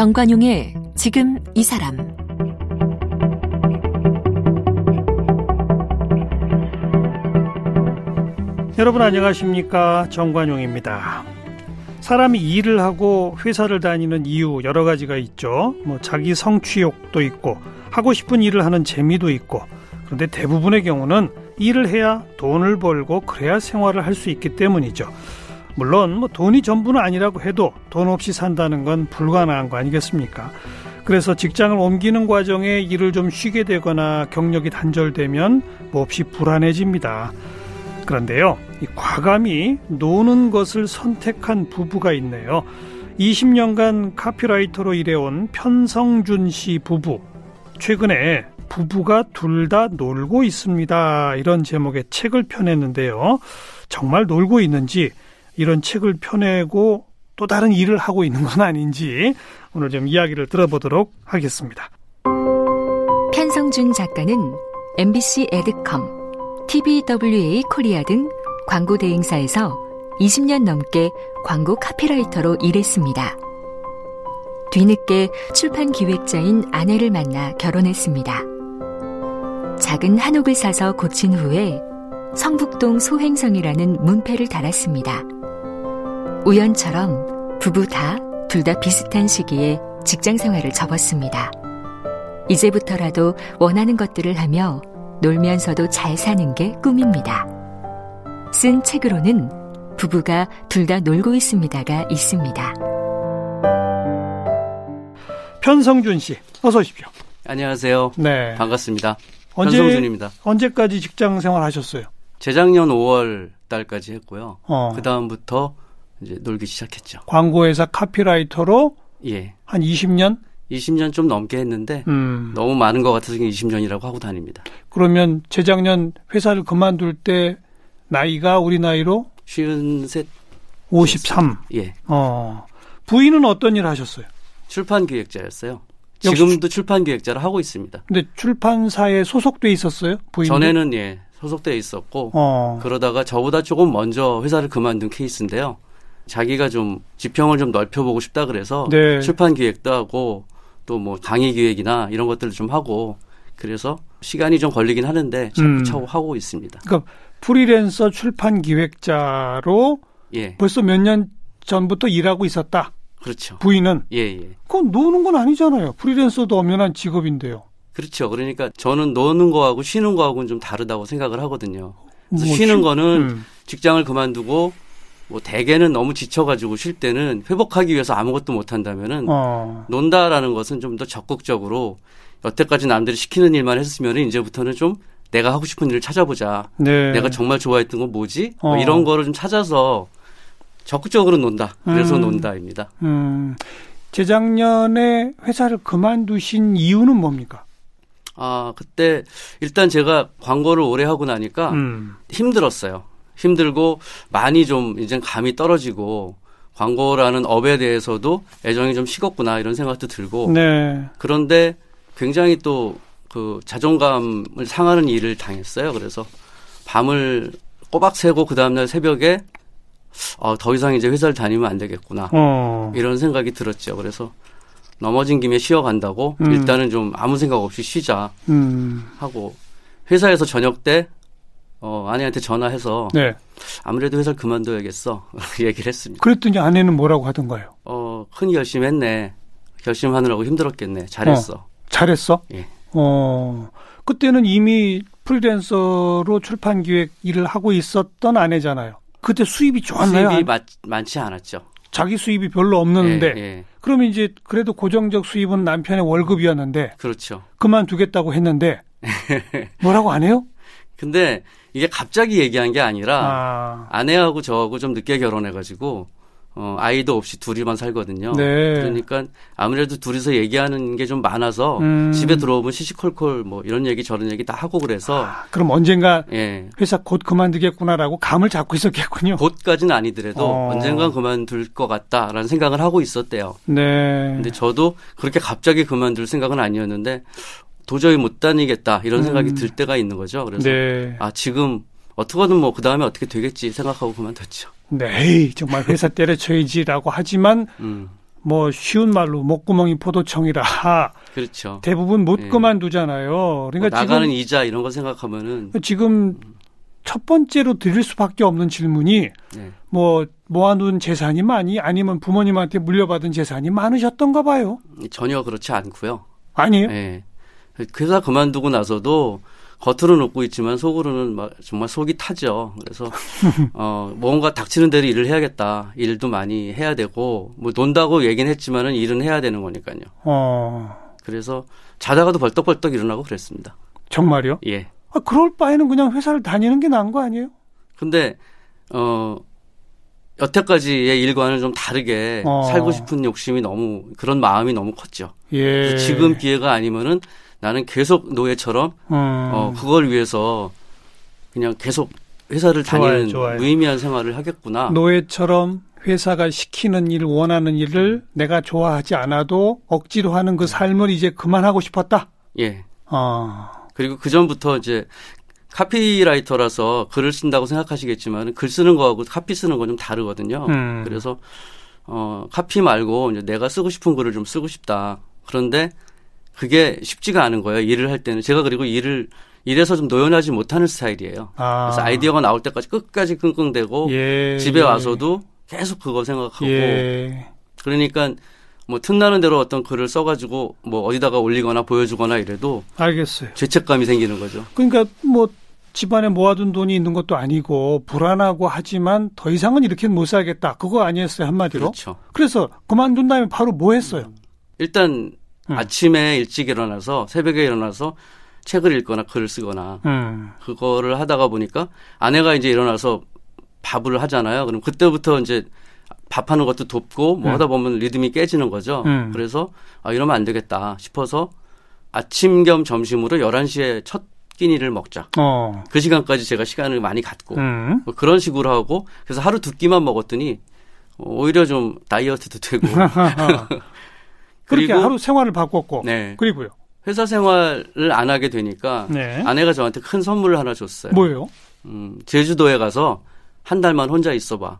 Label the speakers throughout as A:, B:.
A: 정관용의 지금 이 사람
B: 여러분 안녕하십니까 정관용입니다. 사람이 일을 하고 회사를 다니는 이유 여러 가지가 있죠. 뭐 자기 성취욕도 있고 하고 싶은 일을 하는 재미도 있고 그런데 대부분의 경우는 일을 해야 돈을 벌고 그래야 생활을 할 수 있기 때문이죠. 물론 뭐 돈이 전부는 아니라고 해도 돈 없이 산다는 건 불가능한 거 아니겠습니까? 그래서 직장을 옮기는 과정에 일을 좀 쉬게 되거나 경력이 단절되면 몹시 불안해집니다. 그런데요, 이 과감히 노는 것을 선택한 부부가 있네요. 20년간 카피라이터로 일해온 편성준 씨 부부. 최근에 부부가 둘 다 놀고 있습니다. 이런 제목의 책을 펴냈는데요. 정말 놀고 있는지 이런 책을 펴내고 또 다른 일을 하고 있는 건 아닌지 오늘 좀 이야기를 들어보도록 하겠습니다.
A: 편성준 작가는 MBC 에드컴, TBWA 코리아 등 광고 대행사에서 20년 넘게 광고 카피라이터로 일했습니다. 뒤늦게 출판 기획자인 아내를 만나 결혼했습니다. 작은 한옥을 사서 고친 후에 성북동 소행성이라는 문패를 달았습니다. 우연처럼 부부 다 둘 다 비슷한 시기에 직장 생활을 접었습니다. 이제부터라도 원하는 것들을 하며 놀면서도 잘 사는 게 꿈입니다. 쓴 책으로는 부부가 둘 다 놀고 있습니다가 있습니다.
B: 편성준 씨, 어서 오십시오.
C: 안녕하세요.
B: 네.
C: 반갑습니다.
B: 언제,
C: 편성준입니다.
B: 언제까지 직장 생활 하셨어요?
C: 재작년 5월 달까지 했고요.
B: 어.
C: 그 다음부터 이제 놀기 시작했죠.
B: 광고회사 카피라이터로
C: 예.
B: 한 20년?
C: 20년 좀 넘게 했는데
B: 음.
C: 너무 많은 것 같아서 20년이라고 하고 다닙니다.
B: 그러면 재작년 회사를 그만둘 때 나이가 우리 나이로
C: 쉬운 셋
B: 53.
C: 예.
B: 어. 부인은 어떤 일 하셨어요?
C: 출판 기획자였어요. 지금도 출판 기획자를 하고 있습니다.
B: 근데 출판사에 소속돼 있었어요? 부인
C: 전에는 예, 소속돼 있었고
B: 어.
C: 그러다가 저보다 조금 먼저 회사를 그만둔 케이스인데요. 자기가 좀 지평을 좀 넓혀보고 싶다 그래서
B: 네.
C: 출판 기획도 하고 또 뭐 강의 기획이나 이런 것들을 좀 하고 그래서 시간이 좀 걸리긴 하는데
B: 음.
C: 자꾸 하고 있습니다.
B: 그러니까 프리랜서 출판 기획자로
C: 예,
B: 벌써 몇 년 전부터 일하고 있었다.
C: 그렇죠.
B: 부인은
C: 예, 예.
B: 그건 노는 건 아니잖아요. 프리랜서도 엄연한 직업인데요.
C: 그렇죠. 그러니까 저는 노는 거하고 쉬는 거하고는 좀 다르다고 생각을 하거든요. 그래서
B: 뭐
C: 쉬는
B: 쉬-
C: 거는
B: 음.
C: 직장을 그만두고 뭐 대개는 너무 지쳐가지고 쉴 때는 회복하기 위해서 아무것도 못 한다면은
B: 어.
C: 논다라는 것은 좀 더 적극적으로 여태까지 남들이 시키는 일만 했으면 이제부터는 좀 내가 하고 싶은 일을 찾아보자.
B: 네.
C: 내가 정말 좋아했던 건 뭐지? 뭐
B: 어.
C: 이런 거를 좀 찾아서 적극적으로 논다. 그래서
B: 음.
C: 논다입니다.
B: 음. 재작년에 회사를 그만두신 이유는 뭡니까?
C: 아, 그때 일단 제가 광고를 오래 하고 나니까
B: 음.
C: 힘들었어요. 힘들고 많이 좀 이제 감이 떨어지고 광고라는 업에 대해서도 애정이 좀 식었구나 이런 생각도 들고
B: 네.
C: 그런데 굉장히 또 그 자존감을 상하는 일을 당했어요. 그래서 밤을 꼬박 새고 그 다음날 새벽에 어, 더 이상 이제 회사를 다니면 안 되겠구나.
B: 어.
C: 이런 생각이 들었죠. 그래서 넘어진 김에 쉬어간다고
B: 음.
C: 일단은 좀 아무 생각 없이 쉬자
B: 음.
C: 하고 회사에서 저녁 때 어, 아내한테 전화해서
B: 네.
C: 아무래도 회사를 그만둬야겠어 얘기를 했습니다.
B: 그랬더니 아내는 뭐라고 하던가요?
C: 어, 큰 결심했네. 결심하느라고 힘들었겠네. 잘했어.
B: 잘했어?
C: 예.
B: 어. 그때는 이미 프리랜서로 출판 기획 일을 하고 있었던 아내잖아요. 그때 수입이 좋았나요?
C: 수입이
B: 안-
C: 많, 많지 않았죠.
B: 자기 수입이 별로 없는데
C: 예, 예.
B: 그러면 이제 그래도 고정적 수입은 남편의 월급이었는데
C: 그렇죠.
B: 그만두겠다고 했는데 뭐라고 안 해요?
C: 근데 이게 갑자기 얘기한 게 아니라
B: 아,
C: 아내하고 저하고 좀 늦게 결혼해가지고 어, 아이도 없이 둘이만 살거든요.
B: 네.
C: 그러니까 아무래도 둘이서 얘기하는 게 좀 많아서
B: 음.
C: 집에 들어오면 시시콜콜 뭐 이런 얘기 저런 얘기 다 하고 그래서
B: 그럼 언젠가
C: 예.
B: 회사 곧 그만두겠구나라고 감을 잡고 있었겠군요.
C: 곧까지는 아니더라도
B: 어.
C: 언젠간 그만둘 것 같다라는 생각을 하고 있었대요.
B: 네.
C: 근데 저도 그렇게 갑자기 그만둘 생각은 아니었는데 도저히 못 다니겠다 이런 생각이
B: 음.
C: 들 때가 있는 거죠. 그래서
B: 네.
C: 아 지금 어떻게든 뭐 그 다음에 어떻게 되겠지 생각하고 그만뒀죠.
B: 네. 정말 회사 때려쳐야지라고 하지만
C: 음.
B: 뭐 쉬운 말로 목구멍이 포도청이라
C: 그렇죠.
B: 대부분 못
C: 예.
B: 그만두잖아요.
C: 뭐
B: 그러니까
C: 나가는
B: 지금
C: 이자 이런 거 생각하면은
B: 지금 첫 번째로 드릴 수밖에 없는 질문이
C: 네.
B: 뭐 모아둔 재산이 많이 아니면 부모님한테 물려받은 재산이 많으셨던가 봐요.
C: 전혀 그렇지 않고요.
B: 아니에요?
C: 예. 그 회사 그만두고 나서도 겉으로는 웃고 있지만 속으로는 막 정말 속이 타죠. 그래서 어 뭔가 닥치는 대로 일을 해야겠다. 일도 많이 해야 되고 뭐 논다고 얘기는 했지만은 일은 해야 되는 거니까요.
B: 어,
C: 그래서 자다가도 벌떡벌떡 일어나고 그랬습니다.
B: 정말요?
C: 예.
B: 아, 그럴 바에는 그냥 회사를 다니는 게 나은 거 아니에요?
C: 근데 어 여태까지의 일과는 좀 다르게
B: 어.
C: 살고 싶은 욕심이 너무 그런 마음이 너무 컸죠.
B: 예.
C: 지금 기회가 아니면은 나는 계속 노예처럼
B: 음.
C: 어 그걸 위해서 그냥 계속 회사를
B: 좋아요,
C: 다니는
B: 좋아요.
C: 무의미한 생활을 하겠구나.
B: 노예처럼 회사가 시키는 일, 원하는 일을 내가 좋아하지 않아도 억지로 하는 그 삶을 이제 그만하고 싶었다.
C: 예.
B: 어,
C: 그리고 그 전부터 이제 카피라이터라서 글을 쓴다고 생각하시겠지만 글 쓰는 거하고 카피 쓰는 건 좀 다르거든요.
B: 음.
C: 그래서 어 카피 말고 이제 내가 쓰고 싶은 글을 좀 쓰고 싶다. 그런데 그게 쉽지가 않은 거예요. 일을 할 때는 제가 그리고 일을 일에서 좀 노연하지 못하는 스타일이에요.
B: 아.
C: 그래서 아이디어가 나올 때까지 끝까지 끙끙대고
B: 예.
C: 집에
B: 예.
C: 와서도 계속 그거 생각하고
B: 예.
C: 그러니까 뭐 틈나는 대로 어떤 글을 써가지고 뭐 어디다가 올리거나 보여주거나 이래도
B: 알겠어요.
C: 죄책감이 생기는 거죠.
B: 그러니까 뭐 집안에 모아둔 돈이 있는 것도 아니고 불안하고 하지만 더 이상은 이렇게는 못 살겠다. 그거 아니었어요 한마디로.
C: 그렇죠.
B: 그래서 그만둔 다음에 바로 뭐 했어요?
C: 일단
B: 음.
C: 아침에 일찍 일어나서 새벽에 일어나서 책을 읽거나 글을 쓰거나
B: 음.
C: 그거를 하다가 보니까 아내가 이제 일어나서 밥을 하잖아요. 그럼 그때부터 이제 밥하는 것도 돕고 뭐
B: 음.
C: 하다 보면 리듬이 깨지는 거죠.
B: 음.
C: 그래서 아 이러면 안 되겠다 싶어서 아침 겸 점심으로 11시에 첫 끼니를 먹자.
B: 어.
C: 그 시간까지 제가 시간을 많이 갖고
B: 음.
C: 뭐 그런 식으로 하고 그래서 하루 두 끼만 먹었더니 오히려 좀 다이어트도 되고
B: 그렇게 하루 생활을 바꿨고.
C: 네
B: 그리고요.
C: 회사 생활을 안 하게 되니까
B: 네.
C: 아내가 저한테 큰 선물을 하나 줬어요.
B: 뭐예요?
C: 음, 제주도에 가서 한 달만 혼자 있어봐.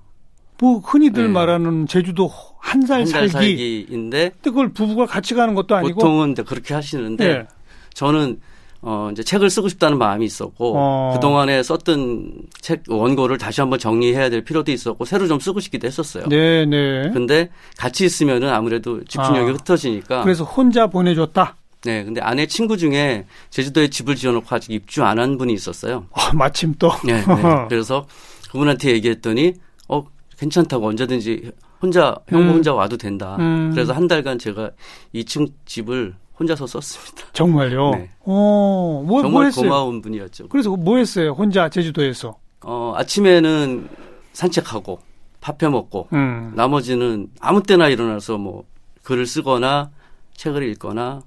B: 뭐 흔히들
C: 네.
B: 말하는 제주도 한
C: 달
B: 살기. 근데 그걸 부부가 같이 가는 것도 아니고.
C: 보통은 그렇게 하시는데
B: 예.
C: 저는 어 이제 책을 쓰고 싶다는 마음이 있었고
B: 어.
C: 그 동안에 썼던 책 원고를 다시 한번 정리해야 될 필요도 있었고 새로 좀 쓰고 싶기도 했었어요.
B: 네, 네.
C: 근데 같이 있으면은 아무래도 집중력이
B: 아.
C: 흩어지니까.
B: 그래서 혼자 보내줬다.
C: 네, 근데 아내 친구 중에 제주도에 집을 지어놓고 아직 입주 안 한 분이 있었어요.
B: 아, 마침 또.
C: 네, 네. 그래서 그분한테 얘기했더니 어 괜찮다고 언제든지 혼자 형
B: 음.
C: 혼자 와도 된다.
B: 음.
C: 그래서 한 달간 제가 2층 집을 혼자서 썼습니다.
B: 정말요?
C: 네.
B: 어, 뭐, 뭐
C: 정말
B: 했어요?
C: 고마운 분이었죠.
B: 그래서 뭐 했어요? 혼자 제주도에서.
C: 어 아침에는 산책하고 밥 해 먹고
B: 음.
C: 나머지는 아무 때나 일어나서 뭐 글을 쓰거나 책을 읽거나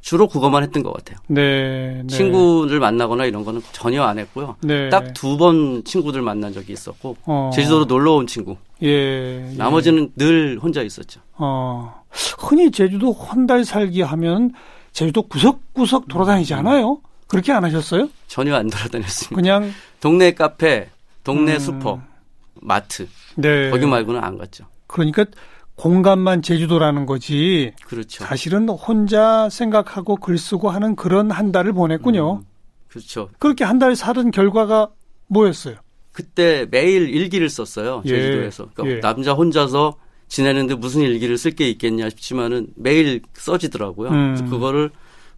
C: 주로 그것만 했던 것 같아요.
B: 네, 네.
C: 친구를 만나거나 이런 거는 전혀 안 했고요.
B: 네.
C: 딱 두 번 친구들 만난 적이 있었고
B: 어.
C: 제주도로 놀러 온 친구.
B: 예. 예.
C: 나머지는 늘 혼자 있었죠.
B: 어. 흔히 제주도 한달 살기 하면 제주도 구석구석 돌아다니잖아요. 그렇게 안 하셨어요?
C: 전혀 안 돌아다녔습니다.
B: 그냥
C: 동네 카페, 동네
B: 음.
C: 슈퍼, 마트
B: 네.
C: 거기 말고는 안 갔죠.
B: 그러니까 공간만 제주도라는 거지.
C: 그렇죠.
B: 사실은 혼자 생각하고 글 쓰고 하는 그런 한 달을 보냈군요.
C: 음, 그렇죠.
B: 그렇게 한 달 살은 결과가 뭐였어요?
C: 그때 매일 일기를 썼어요.
B: 예.
C: 제주도에서. 그러니까
B: 예.
C: 남자 혼자서 지내는데 무슨 일기를 쓸 게 있겠냐 싶지만은 매일 써지더라고요.
B: 음.
C: 그래서 그거를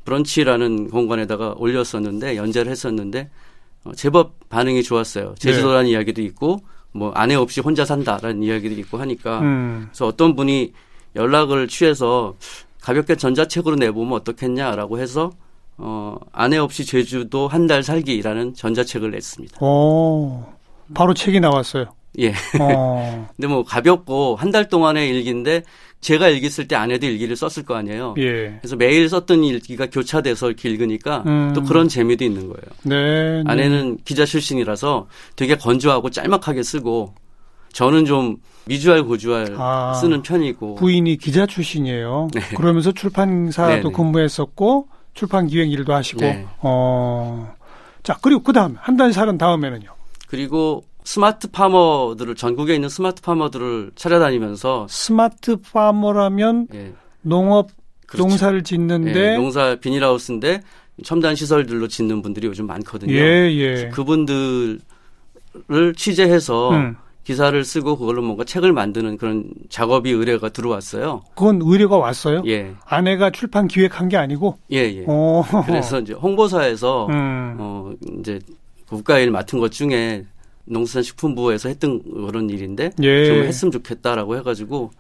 C: 브런치라는 공간에다가 올렸었는데 연재를 했었는데 어, 제법 반응이 좋았어요. 제주도라는
B: 네.
C: 이야기도 있고 뭐 아내 없이 혼자 산다라는 이야기도 있고 하니까
B: 음.
C: 그래서 어떤 분이 연락을 취해서 가볍게 전자책으로 내보면 어떻겠냐라고 해서 어 아내 없이 제주도 한 달 살기라는 전자책을 냈습니다.
B: 오. 바로 책이 나왔어요.
C: 예.
B: 어.
C: 근데 뭐 가볍고 한 달 동안의 일기인데 제가 일기 쓸 때 아내도 일기를 썼을 거 아니에요.
B: 예.
C: 그래서 매일 썼던 일기가 교차돼서 이렇게 읽으니까
B: 음.
C: 또 그런 재미도 있는 거예요.
B: 네. 네.
C: 아내는 기자 출신이라서 되게 건조하고 짤막하게 쓰고 저는 좀 미주알 고주알
B: 아.
C: 쓰는 편이고
B: 부인이 기자 출신이에요.
C: 네.
B: 그러면서 출판사도
C: 네네.
B: 근무했었고 출판 기획 일도 하시고.
C: 네.
B: 어. 자, 그리고 그다음 한 달 살은 다음에는요.
C: 그리고 스마트 파머들을 전국에 있는 smart farmer들을 찾아다니면서
B: smart farmer라면
C: 예,
B: 농업
C: 그렇죠.
B: 농사를 짓는데
C: 예, 농사 비닐하우스인데 첨단 시설들로 짓는 분들이 요즘 많거든요.
B: 예, 예.
C: 그분들을 취재해서
B: 음.
C: 기사를 쓰고 그걸로 뭔가 책을 만드는 그런 작업이 의뢰가 들어왔어요.
B: 그건 의뢰가 왔어요?
C: 예,
B: 아내가 출판 기획한 게 아니고?
C: 예, 예.
B: 어.
C: 그래서 이제 홍보사에서
B: 음.
C: 어 이제 국가일 맡은 것 중에 농수산식품부에서 했던 그런 일인데
B: 예.
C: 좀 했으면 좋겠다라고 해가지고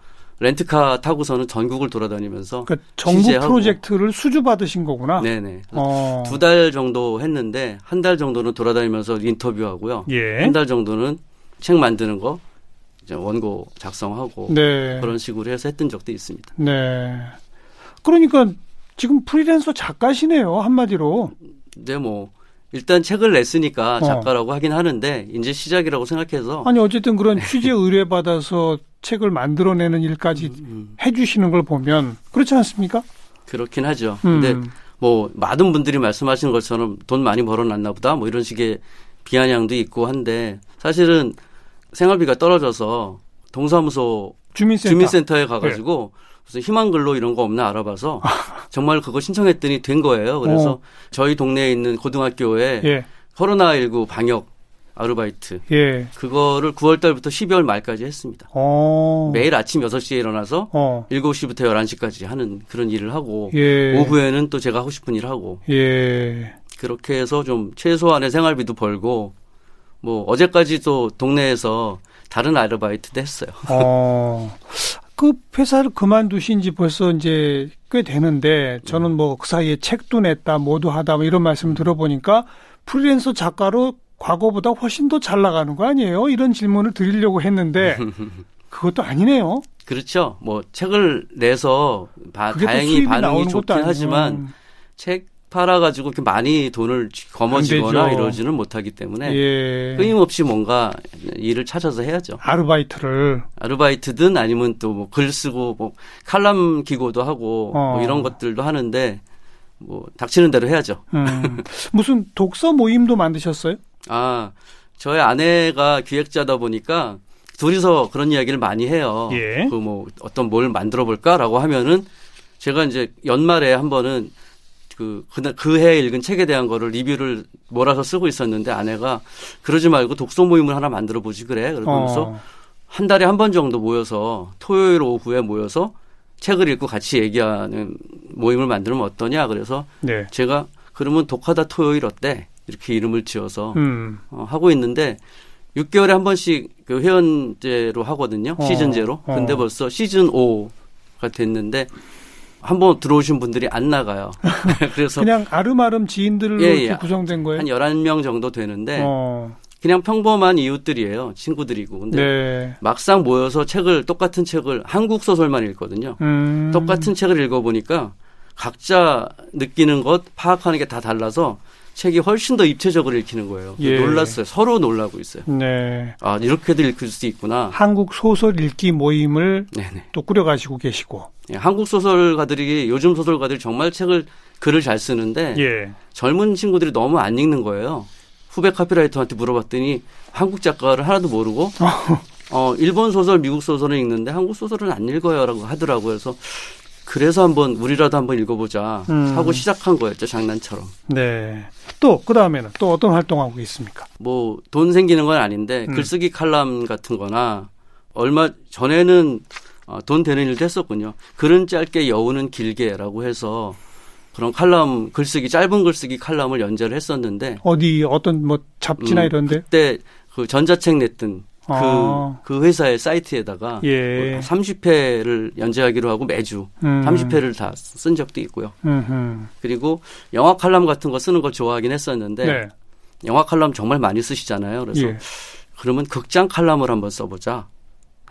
C: 렌트카 타고서는 전국을 돌아다니면서
B: 그러니까 정부
C: 취재하고.
B: 프로젝트를 수주 받으신 거구나.
C: 네네
B: 어.
C: 두달 정도 했는데 한 달 정도는 돌아다니면서 인터뷰하고요.
B: 예.
C: 한달 정도는 책 만드는 거 이제 원고 작성하고
B: 네.
C: 그런 식으로 해서 했던 적도 있습니다.
B: 네. 그러니까 지금 프리랜서 작가시네요, 한마디로.
C: 근데 뭐 일단 책을 냈으니까
B: 어.
C: 작가라고 하긴 하는데 이제 시작이라고 생각해서
B: 아니 어쨌든 그런 취재 의뢰 받아서 책을 만들어내는 일까지
C: 음,
B: 해주시는 걸 보면 그렇지 않습니까?
C: 그렇긴 하죠.
B: 음.
C: 근데 뭐 많은 분들이 말씀하시는 것처럼 돈 많이 벌어놨나 보다 뭐 이런 식의 비아냥도 있고 한데 사실은 생활비가 떨어져서 동사무소
B: 주민센터.
C: 주민센터에 가가지고 무슨 희망글로 이런 거 없나 알아봐서 정말 그거 신청했더니 된 거예요. 그래서
B: 어.
C: 저희 동네에 있는 고등학교에
B: 예,
C: 코로나19 방역 아르바이트
B: 예.
C: 그거를 9월 달부터 12월 말까지 했습니다.
B: 어.
C: 매일 아침 6시에 일어나서
B: 어.
C: 7시부터 11시까지 하는 그런 일을 하고
B: 예.
C: 오후에는 또 제가 하고 싶은 일 하고
B: 예.
C: 그렇게 해서 좀 최소한의 생활비도 벌고 뭐 어제까지도 동네에서 다른 아르바이트도 했어요.
B: 어. 그 회사를 그만두신 지 벌써 이제 꽤 되는데 저는 뭐 그 사이에 책도 냈다, 뭐도 하다 뭐 이런 말씀 들어보니까 프리랜서 작가로 과거보다 훨씬 더 잘 나가는 거 아니에요? 이런 질문을 드리려고 했는데 그것도 아니네요.
C: 그렇죠. 뭐 책을 내서
B: 또
C: 다행히 반응이 좋긴. 하지만 책 팔아가지고 이렇게 많이 돈을 거머쥐거나. 이러지는 못하기 때문에
B: 예.
C: 끊임없이 뭔가 일을 찾아서 해야죠.
B: 아르바이트를
C: 아르바이트든 아니면 또 뭐 글 쓰고 뭐 칼럼 기고도 하고
B: 어.
C: 뭐 이런 것들도 하는데 뭐 닥치는 대로 해야죠.
B: 음. 무슨 독서 모임도 만드셨어요?
C: 아 저희 아내가 기획자다 보니까 둘이서 그런 이야기를 많이 해요.
B: 예.
C: 그뭐 어떤 뭘 만들어 볼까라고 하면은 제가 이제 연말에 한 번은 그 그날 그해 읽은 책에 대한 거를 리뷰를 몰아서 쓰고 있었는데 아내가 그러지 말고 독서 모임을 하나 만들어 보지 그래. 그러면서
B: 어.
C: 한 달에 한 번 정도 모여서 토요일 오후에 모여서 책을 읽고 같이 얘기하는 모임을 만들면 어떠냐. 그래서
B: 네.
C: 제가 그러면 독하다 토요일 어때? 이렇게 이름을 지어서
B: 음.
C: 어, 하고 있는데 6개월에 한 번씩 그 회원제로 하거든요.
B: 어,
C: 시즌제로.
B: 어.
C: 근데 벌써 시즌 5가 됐는데 한번 들어오신 분들이 안 나가요. 그래서
B: 그냥 아름아름 지인들로
C: 예, 예.
B: 구성된 거예요?
C: 한 11명 정도 되는데
B: 어.
C: 그냥 평범한 이웃들이에요. 친구들이고. 근데
B: 네.
C: 막상 모여서 책을 똑같은 책을 한국 소설만 읽거든요.
B: 음.
C: 똑같은 책을 읽어 보니까 각자 느끼는 것 파악하는 게 다 달라서 책이 훨씬 더 입체적으로 읽히는 거예요.
B: 예.
C: 놀랐어요. 서로 놀라고 있어요.
B: 네.
C: 아 이렇게도 읽을 수 있구나.
B: 한국 소설 읽기 모임을
C: 네네.
B: 또 꾸려가시고 계시고.
C: 예, 한국 소설가들이 요즘 소설가들이 정말 책을 글을 잘 쓰는데
B: 예.
C: 젊은 친구들이 너무 안 읽는 거예요. 후배 카피라이터한테 물어봤더니 한국 작가를 하나도 모르고 어 일본 소설, 미국 소설을 읽는데 한국 소설은 안 읽어요라고 하더라고요. 그래서 그래서 한번 우리라도 한번 읽어보자
B: 음.
C: 하고 시작한 거였죠 장난처럼.
B: 네. 또, 그 다음에는 또 어떤 활동하고 있습니까?
C: 뭐 돈 생기는 건 아닌데
B: 음.
C: 글쓰기 칼럼 같은 거나 얼마 전에는 어, 돈 되는 일도 했었군요. 글은 짧게 여우는 길게라고 해서 그런 칼럼 글쓰기 짧은 글쓰기 칼럼을 연재를 했었는데
B: 어디, 어떤 뭐 잡지나
C: 음,
B: 이런데?
C: 그때 그 전자책 냈던 그,
B: 아.
C: 그 회사의 사이트에다가
B: 예.
C: 30회를 연재하기로 하고 매주
B: 음.
C: 30회를 다 쓴 적도 있고요.
B: 음흠.
C: 그리고 영화 칼럼 같은 거 쓰는 걸 좋아하긴 했었는데
B: 네.
C: 영화 칼럼 정말 많이 쓰시잖아요. 그래서
B: 예.
C: 그러면 극장 칼럼을 한번 써보자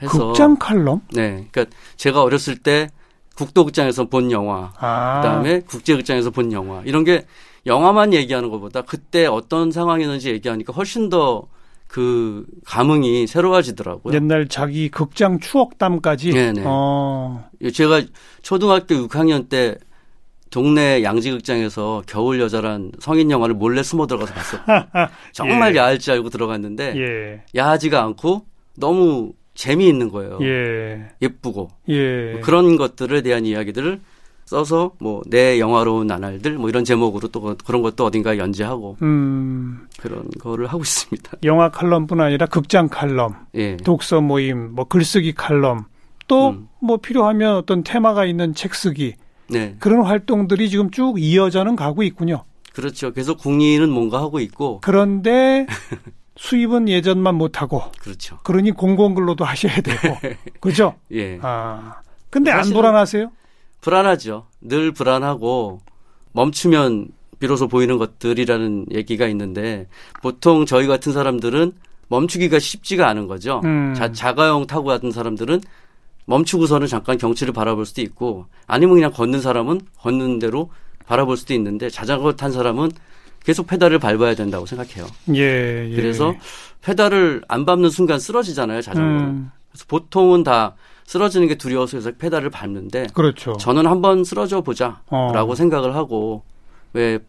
C: 해서
B: 극장 칼럼?
C: 네, 그러니까 제가 어렸을 때 국도극장에서 본 영화,
B: 아.
C: 그다음에 국제극장에서 본 영화 이런 게 영화만 얘기하는 것보다 그때 어떤 상황이었는지 얘기하니까 훨씬 더 그 감흥이 새로워지더라고요.
B: 옛날 자기 극장 추억담까지?
C: 네네.
B: 어.
C: 제가 초등학교 6학년 때 동네 양지극장에서 겨울 여자란 성인 영화를 몰래 숨어 들어가서 봤어. 정말
B: 예.
C: 야할 줄 알고 들어갔는데
B: 예.
C: 야하지가 않고 너무 재미있는 거예요.
B: 예.
C: 예쁘고
B: 예.
C: 뭐 그런 것들에 대한 이야기들을 써서 뭐 내 영화로운 나날들 뭐 이런 제목으로 또 그- 그런 것도 어딘가 연재하고
B: 음,
C: 그런 거를 하고 있습니다.
B: 영화 칼럼뿐 아니라 극장 칼럼,
C: 예.
B: 독서 모임, 뭐 글쓰기 칼럼, 또
C: 음.
B: 뭐 필요하면 어떤 테마가 있는 책 쓰기
C: 네.
B: 그런 활동들이 지금 쭉 이어져는 가고 있군요.
C: 그렇죠. 계속 국리는 뭔가 하고 있고
B: 그런데 수입은 예전만 못 하고
C: 그렇죠.
B: 그러니 공공근로도 하셔야 되고 그죠?
C: 예.
B: 아 근데 안 불안하세요?
C: 불안하죠. 늘 불안하고 멈추면 비로소 보이는 것들이라는 얘기가 있는데 보통 저희 같은 사람들은 멈추기가 쉽지가 않은 거죠.
B: 음.
C: 자, 자가용 타고 가던 사람들은 멈추고서는 잠깐 경치를 바라볼 수도 있고 아니면 그냥 걷는 사람은 걷는 대로 바라볼 수도 있는데 자전거 탄 사람은 계속 페달을 밟아야 된다고 생각해요.
B: 예, 예.
C: 그래서 페달을 안 밟는 순간 쓰러지잖아요, 자전거는.
B: 음,
C: 그래서 보통은 다 쓰러지는 게 두려워서 해서 페달을 밟는데
B: 그렇죠.
C: 저는 한번 쓰러져 보자라고
B: 어.
C: 생각을 하고 왜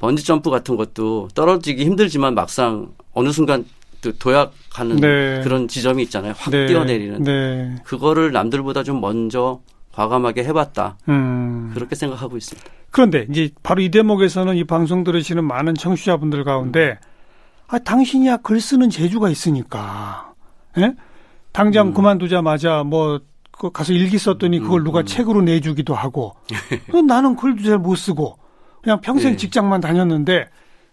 C: 번지 점프 같은 것도 떨어지기 힘들지만 막상 어느 순간 또 도약하는
B: 네.
C: 그런 지점이 있잖아요. 확
B: 네,
C: 뛰어내리는
B: 네.
C: 그거를 남들보다 좀 먼저 과감하게 해봤다
B: 음.
C: 그렇게 생각하고 있습니다.
B: 그런데 이제 바로 이 대목에서는 이 방송 들으시는 많은 청취자분들 가운데 아 당신이야 글 쓰는 재주가 있으니까 예? 당장
C: 음.
B: 그만두자마자 뭐 그 가서 일기 썼더니 그걸
C: 음,
B: 누가
C: 음.
B: 책으로 내주기도 하고 그 나는 글도 잘 못 쓰고 그냥 평생
C: 예.
B: 직장만 다녔는데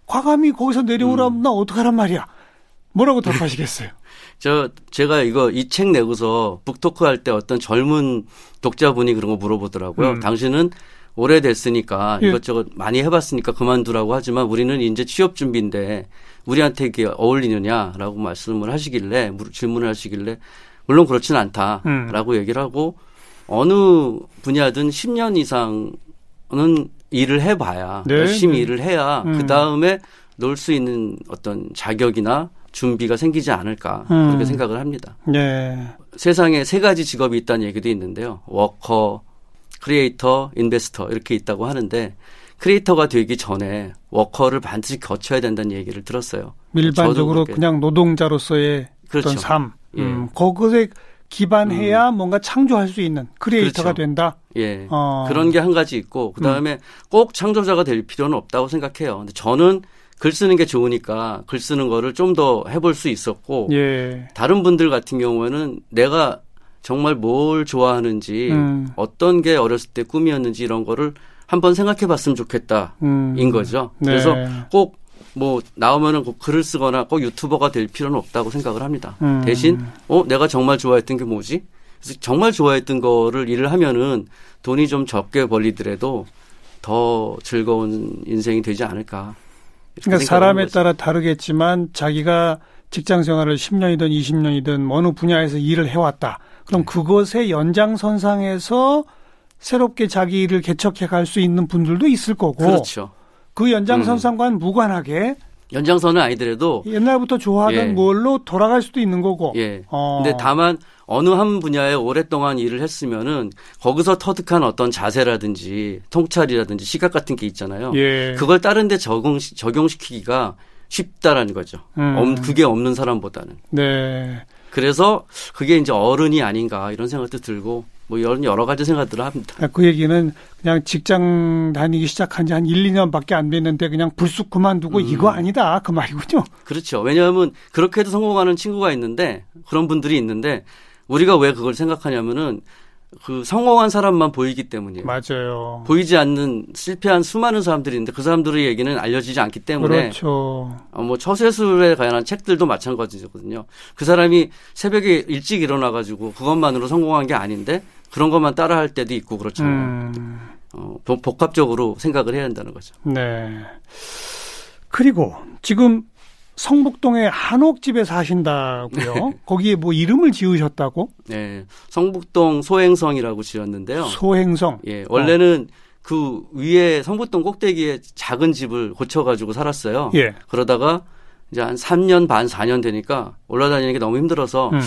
B: 과감히 거기서 내려오라면
C: 음.
B: 나 어떡하란 말이야 뭐라고 답하시겠어요?
C: 저 제가 이거 이 책 내고서 북토크 할 때 어떤 젊은 독자분이 그런 거 물어보더라고요.
B: 음.
C: 당신은 오래됐으니까
B: 예.
C: 이것저것 많이 해봤으니까 그만두라고 하지만 우리는 이제 취업 준비인데 우리한테 이게 어울리느냐라고 말씀을 하시길래 물- 질문을 하시길래 물론 그렇지는 않다라고
B: 음.
C: 얘기를 하고 어느 분야든 10년 이상은 일을 해봐야
B: 네,
C: 열심히
B: 네.
C: 일을 해야
B: 음.
C: 그 다음에 놀 수 있는 어떤 자격이나 준비가 생기지 않을까
B: 음.
C: 그렇게 생각을 합니다.
B: 네.
C: 세상에 세 가지 직업이 있다는 얘기도 있는데요. worker, creator, investor 이렇게 있다고 하는데 creator가 되기 전에 worker를 반드시 거쳐야 된다는 얘기를 들었어요.
B: 일반적으로 그냥 노동자로서의
C: 그렇죠.
B: 어떤 삶,
C: 예.
B: 음, 그것에 기반해야 뭔가 창조할 수 있는 크리에이터가
C: 그렇죠.
B: 된다.
C: 예.
B: 어.
C: 그런 게 한 가지 있고 그 다음에 꼭 창조자가 될 필요는 없다고 생각해요. 근데 저는 글 쓰는 게 좋으니까 글 쓰는 거를 좀 더 해볼 수 있었고
B: 예.
C: 다른 분들 같은 경우에는 내가 정말 뭘 좋아하는지
B: 음.
C: 어떤 게 어렸을 때 꿈이었는지 이런 거를 한번 생각해 봤으면 좋겠다.
B: 음.
C: 인 거죠.
B: 네.
C: 그래서 꼭 뭐 나오면은 꼭 글을 쓰거나 꼭 유튜버가 될 필요는 없다고 생각을 합니다.
B: 음.
C: 대신 어 내가 정말 좋아했던 게 뭐지? 그래서 정말 좋아했던 거를 일을 하면은 돈이 좀 적게 벌리더라도 더 즐거운 인생이 되지 않을까.
B: 그러니까 사람에. 따라 다르겠지만 자기가 직장 생활을 10년이든 20년이든 어느 분야에서 일을 해왔다. 그럼
C: 네.
B: 그것의 연장선상에서 새롭게 자기 일을 개척해 갈 수 있는 분들도 있을 거고
C: 그렇죠.
B: 그 연장선상과는 무관하게
C: 연장선은 아니더라도
B: 옛날부터 좋아하던
C: 예.
B: 뭘로 돌아갈 수도 있는 거고.
C: 예.
B: 어.
C: 근데 다만 어느 한 분야에 오랫동안 일을 했으면은 거기서 터득한 어떤 자세라든지 통찰이라든지 시각 같은 게 있잖아요.
B: 예.
C: 그걸 다른 데 적용 적용시키기가 쉽다라는 거죠.
B: 음.
C: 없- 그게 없는 사람보다는.
B: 네.
C: 그래서 그게 이제 어른이 아닌가 이런 생각도 들고 뭐 여러 여러 가지 생각들을 합니다.
B: 그 얘기는 그냥 직장 다니기 시작한 지 한 1, 2년밖에 안 됐는데 그냥 불쑥 그만두고
C: 음.
B: 이거 아니다. 그 말이군요.
C: 그렇죠. 왜냐하면 그렇게 해도 성공하는 친구가 있는데 그런 분들이 있는데 우리가 왜 그걸 생각하냐면은 그 성공한 사람만 보이기 때문이에요.
B: 맞아요.
C: 보이지 않는 실패한 수많은 사람들이 있는데 그 사람들의 얘기는 알려지지 않기 때문에
B: 그렇죠.
C: 어, 뭐 처세술에 관한 책들도 마찬가지거든요. 그 사람이 새벽에 일찍 일어나 가지고 그것만으로 성공한 게 아닌데 그런 것만 따라할 때도 있고 그렇잖아요.
B: 음.
C: 어, 복- 복합적으로 생각을 해야 한다는 거죠.
B: 네. 그리고 지금 성북동의 한옥집에 사신다고요. 거기에 뭐 이름을 지으셨다고?
C: 네, 성북동 소행성이라고 지었는데요.
B: 소행성.
C: 예, 원래는 그 위에 성북동 꼭대기에 작은 집을 고쳐 가지고 살았어요.
B: 예.
C: 그러다가 이제 한 3년 반, 4년 되니까 올라다니는 게 너무 힘들어서
B: 음.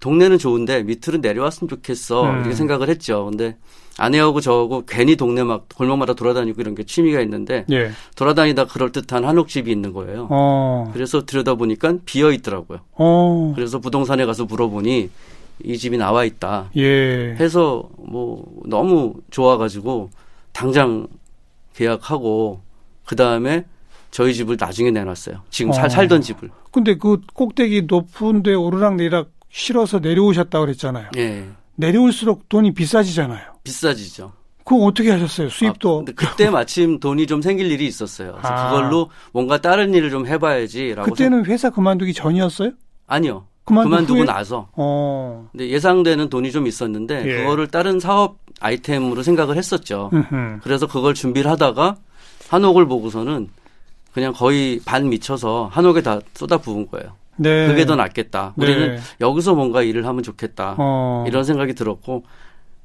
C: 동네는 좋은데 밑으로 내려왔으면 좋겠어
B: 음.
C: 이렇게 생각을 했죠. 근데 아내하고 저하고 괜히 동네 막 골목마다 돌아다니고 이런 게 취미가 있는데
B: 예.
C: 돌아다니다 그럴 듯한 한옥집이 있는 거예요.
B: 어.
C: 그래서 들여다 보니까 비어 있더라고요.
B: 어.
C: 그래서 부동산에 가서 물어보니 이 집이 나와 있다.
B: 예.
C: 해서 뭐 너무 좋아가지고 당장 계약하고 그 다음에 저희 집을 나중에 내놨어요. 지금 살,
B: 어.
C: 살던 집을.
B: 근데 그 꼭대기 높은데 오르락 내리락 실어서 내려오셨다고 그랬잖아요.
C: 예.
B: 내려올수록 돈이 비싸지잖아요.
C: 비싸지죠.
B: 그거 어떻게 하셨어요? 수입도.
C: 아, 그때 마침 돈이 좀 생길 일이 있었어요. 그래서
B: 아.
C: 그걸로 뭔가 다른 일을 좀 해봐야지라고.
B: 그때는 회사 그만두기 전이었어요?
C: 생- 아니요.
B: 그만두 후에?
C: 나서.
B: 어.
C: 근데 예상되는 돈이 좀 있었는데
B: 예.
C: 그거를 다른 사업 아이템으로 생각을 했었죠. 그래서 그걸 준비를 하다가 한옥을 보고서는 그냥 거의 반 미쳐서 한옥에 다 쏟아 부은 거예요.
B: 네.
C: 그게 더 낫겠다. 우리는
B: 네.
C: 여기서 뭔가 일을 하면 좋겠다.
B: 어.
C: 이런 생각이 들었고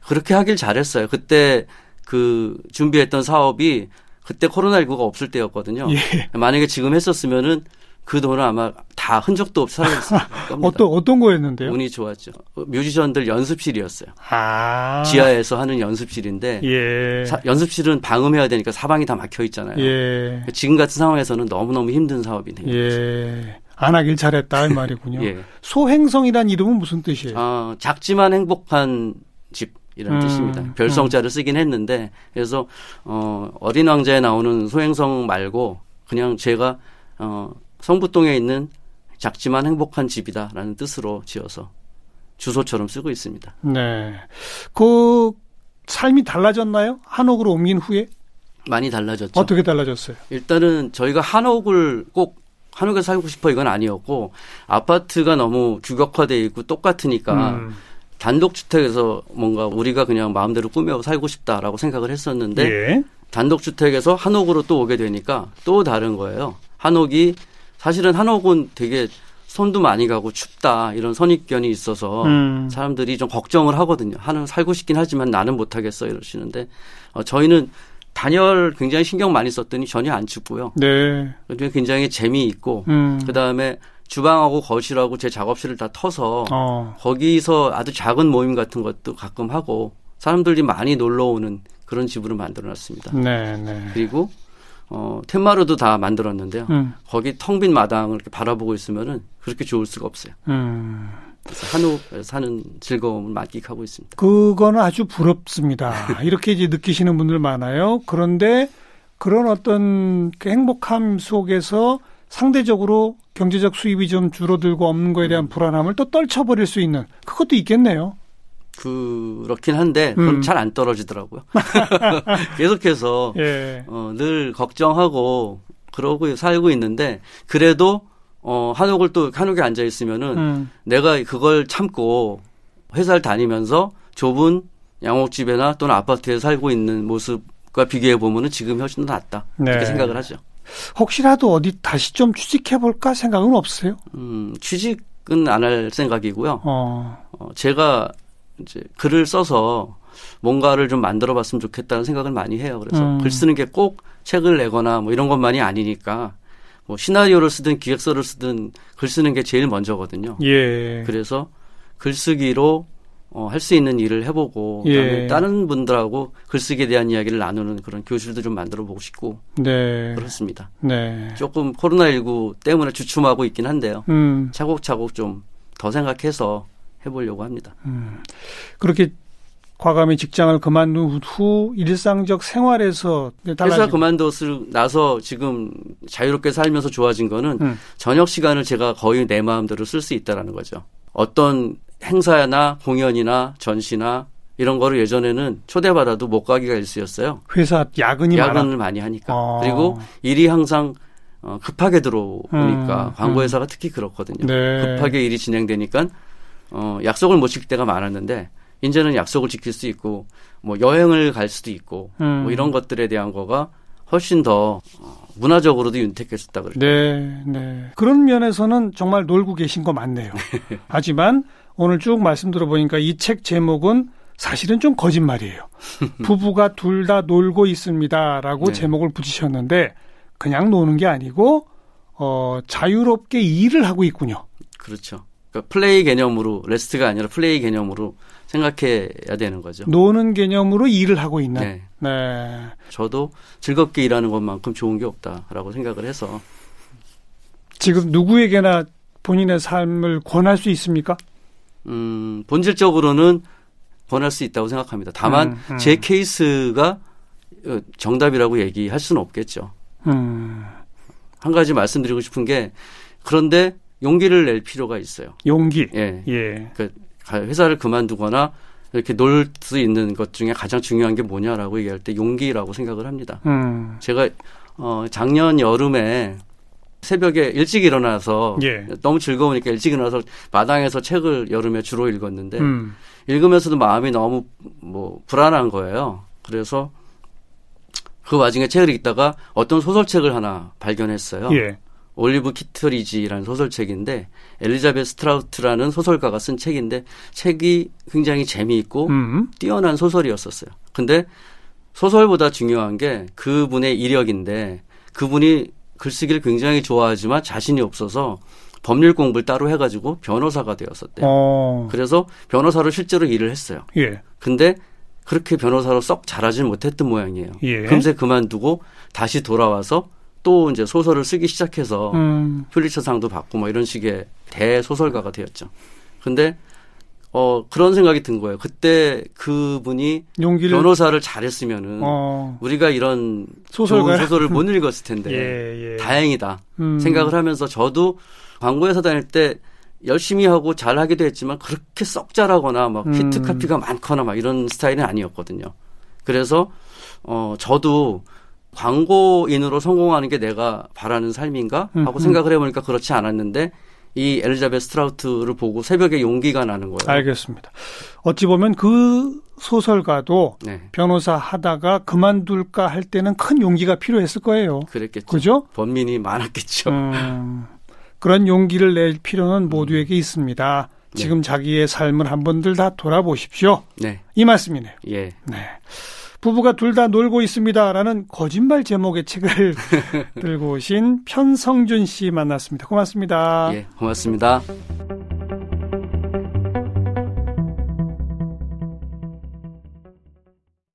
C: 그렇게 하길 잘했어요. 그때 그 준비했던 사업이 그때 코로나19가 없을 때였거든요.
B: 예.
C: 만약에 지금 했었으면은 그 돈을 아마 다 흔적도 없이 사라졌을 겁니다.
B: 어떤 어떤 거였는데요?
C: 운이 좋았죠. 뮤지션들 연습실이었어요.
B: 아.
C: 지하에서 하는 연습실인데
B: 예.
C: 사- 연습실은 방음해야 되니까 사방이 다 막혀 있잖아요.
B: 예.
C: 지금 같은 상황에서는 너무 너무 힘든 사업이네요.
B: 예. 안 하길 잘했다 이 말이군요.
C: 예.
B: 소행성이란 이름은 무슨 뜻이에요?
C: 어, 작지만 행복한 집 이런
B: 음,
C: 뜻입니다. 별성자를 쓰긴 했는데 그래서 어, 어린 왕자에 나오는 소행성 말고 그냥 제가 어, 성북동에 있는 작지만 행복한 집이다라는 뜻으로 지어서 주소처럼 쓰고 있습니다.
B: 네. 그 삶이 달라졌나요? 한옥으로 옮긴 후에
C: 많이 달라졌죠.
B: 어떻게 달라졌어요?
C: 일단은 저희가 한옥을 꼭 한옥에 살고 싶어 이건 아니었고 아파트가 너무 규격화돼 있고 똑같으니까
B: 음.
C: 단독주택에서 뭔가 우리가 그냥 마음대로 꾸며 살고 싶다라고 생각을 했었는데
B: 예.
C: 단독주택에서 한옥으로 또 오게 되니까 또 다른 거예요. 한옥이 사실은 한옥은 되게 손도 많이 가고 춥다 이런 선입견이 있어서
B: 음.
C: 사람들이 좀 걱정을 하거든요. 한옥 살고 싶긴 하지만 나는 못하겠어 이러시는데 어, 저희는 단열 굉장히 신경 많이 썼더니 전혀 안 춥고요.
B: 네.
C: 그리고 굉장히 재미있고
B: 음.
C: 그 다음에 주방하고 거실하고 제 작업실을 다 터서
B: 어.
C: 거기서 아주 작은 모임 같은 것도 가끔 하고 사람들이 많이 놀러 오는 그런 집으로 만들어 놨습니다.
B: 네, 네.
C: 그리고 어 텐마루도 다 만들었는데요.
B: 음.
C: 거기 텅 빈 마당을 이렇게 바라보고 있으면은 그렇게 좋을 수가 없어요.
B: 음.
C: 한옥에 사는 즐거움을 만끽하고 있습니다.
B: 그거는 아주 부럽습니다. 이렇게 이제 느끼시는 분들 많아요. 그런데 그런 어떤 그 행복함 속에서 상대적으로 경제적 수입이 좀 줄어들고 없는 거에 대한 불안함을 또 떨쳐버릴 수 있는 그것도 있겠네요.
C: 그렇긴 한데
B: 음.
C: 잘안 떨어지더라고요. 계속해서
B: 예.
C: 어, 늘 걱정하고 그러고 살고 있는데 그래도 어, 한옥을 또 한옥에 앉아 있으면은
B: 음.
C: 내가 그걸 참고 회사를 다니면서 좁은 양옥집이나 또는 아파트에 살고 있는 모습과 비교해 보면은 지금 훨씬 더 낫다
B: 네.
C: 이렇게 생각을 하죠.
B: 혹시라도 어디 다시 좀 취직해 볼까 생각은 없어요?
C: 음, 취직은 안 할 생각이고요.
B: 어.
C: 어, 제가 이제 글을 써서 뭔가를 좀 만들어 봤으면 좋겠다는 생각을 많이 해요. 그래서
B: 음.
C: 글 쓰는 게 꼭 책을 내거나 뭐 이런 것만이 아니니까 뭐 시나리오를 쓰든 기획서를 쓰든 글 쓰는 게 제일 먼저거든요.
B: 예.
C: 그래서 글쓰기로 어, 할 수 있는 일을 해보고 그다음에
B: 예.
C: 다른 분들하고 글쓰기에 대한 이야기를 나누는 그런 교실도 좀 만들어 보고 싶고
B: 네.
C: 그렇습니다.
B: 네.
C: 조금 코로나19 때문에 주춤하고 있긴 한데요.
B: 음.
C: 차곡차곡 좀 더 생각해서 해보려고 합니다.
B: 음. 그렇게 과감히 직장을 그만둔 후 일상적 생활에서
C: 회사 그만둬서 나서 지금 자유롭게 살면서 좋아진 거는
B: 음.
C: 저녁 시간을 제가 거의 내 마음대로 쓸 수 있다라는 거죠. 어떤 행사나 공연이나 전시나 이런 거를 예전에는 초대받아도 못 가기가 일쑤였어요.
B: 회사 야근이 많아.
C: 야근을 많이 하니까.
B: 어.
C: 그리고 일이 항상 어, 급하게 들어오니까
B: 음,
C: 광고 회사가 특히 그렇거든요.
B: 네.
C: 급하게 일이 진행되니까 어, 약속을 못 지킬 때가 많았는데 이제는 약속을 지킬 수 있고 뭐 여행을 갈 수도 있고
B: 음.
C: 뭐 이런 것들에 대한 거가 훨씬 더 어, 문화적으로도 윤택했었다 그래요.
B: 네, 네. 그런 면에서는 정말 놀고 계신 거 맞네요. 하지만 오늘 쭉 말씀 들어보니까 이 책 제목은 사실은 좀 거짓말이에요. 부부가 둘 다 놀고 있습니다라고
C: 네.
B: 제목을 붙이셨는데 그냥 노는 게 아니고 어 자유롭게 일을 하고 있군요.
C: 그렇죠. 그러니까 플레이 개념으로 rest가 아니라 플레이 개념으로 생각해야 되는 거죠.
B: 노는 개념으로 일을 하고 있는.
C: 네.
B: 네.
C: 저도 즐겁게 일하는 것만큼 좋은 게 없다라고 생각을 해서
B: 지금 누구에게나 본인의 삶을 권할 수 있습니까?
C: 음, 본질적으로는 권할 수 있다고 생각합니다. 다만
B: 음, 음.
C: 제 케이스가 어, 정답이라고 얘기할 수는 없겠죠.
B: 음,
C: 한 가지 말씀드리고 싶은 게 그런데 용기를 낼 필요가 있어요.
B: 용기.
C: 예.
B: 예.
C: 그 회사를 그만두거나 이렇게 놀 수 있는 것 중에 가장 중요한 게 뭐냐라고 얘기할 때 용기라고 생각을 합니다.
B: 음,
C: 제가 어 작년 여름에 새벽에 일찍 일어나서
B: 예.
C: 너무 즐거우니까 일찍 일어나서 마당에서 책을 여름에 주로 읽었는데
B: 음,
C: 읽으면서도 마음이 너무 뭐 불안한 거예요. 그래서 그 와중에 책을 읽다가 어떤 소설책을 하나 발견했어요.
B: 예.
C: 올리브 키트리지라는 소설책인데 엘리자베스 스트라우트라는 소설가가 쓴 책인데 책이 굉장히 재미있고
B: 음,
C: 뛰어난 소설이었었어요. 근데 소설보다 중요한 게 그분의 이력인데 그분이 글쓰기를 굉장히 좋아하지만 자신이 없어서 법률 공부를 따로 해가지고 변호사가 되었었대요.
B: 어,
C: 그래서 변호사로 실제로 일을 했어요.
B: 예.
C: 근데 그렇게 변호사로 썩 잘하지는 못했던 모양이에요.
B: 예.
C: 금세 그만두고 다시 돌아와서 또 이제 소설을 쓰기 시작해서
B: 음,
C: 퓰리처상도 받고 뭐 이런 식의 대소설가가 되었죠. 근데 어 그런 생각이 든 거예요. 그때 그분이
B: 용기를
C: 변호사를 잘했으면은
B: 어,
C: 우리가 이런
B: 소설가
C: 좋은 소설을 못 읽었을 텐데
B: 예, 예.
C: 다행이다
B: 음,
C: 생각을 하면서 저도 광고회사 다닐 때 열심히 하고 잘하기도 했지만 그렇게 썩 잘하거나 막
B: 음.
C: 히트 카피가 많거나 막 이런 스타일은 아니었거든요. 그래서 어 저도 광고인으로 성공하는 게 내가 바라는 삶인가 하고
B: 음,
C: 생각을 해보니까 그렇지 않았는데 이 엘리자베스 트라우트를 보고 새벽에 용기가 나는 거예요.
B: 알겠습니다. 어찌 보면 그 소설가도
C: 네,
B: 변호사 하다가 그만둘까 할 때는 큰 용기가 필요했을 거예요.
C: 그랬겠죠.
B: 그죠?
C: 범민이 많았겠죠.
B: 음, 그런 용기를 낼 필요는 모두에게 있습니다.
C: 네.
B: 지금 자기의 삶을 한 번들 다 돌아보십시오.
C: 네,
B: 이 말씀이네요.
C: 예,
B: 네. 부부가 둘 다 놀고 있습니다라는 거짓말 제목의 책을 들고 오신 편성준 씨 만났습니다. 고맙습니다.
C: 예, 고맙습니다.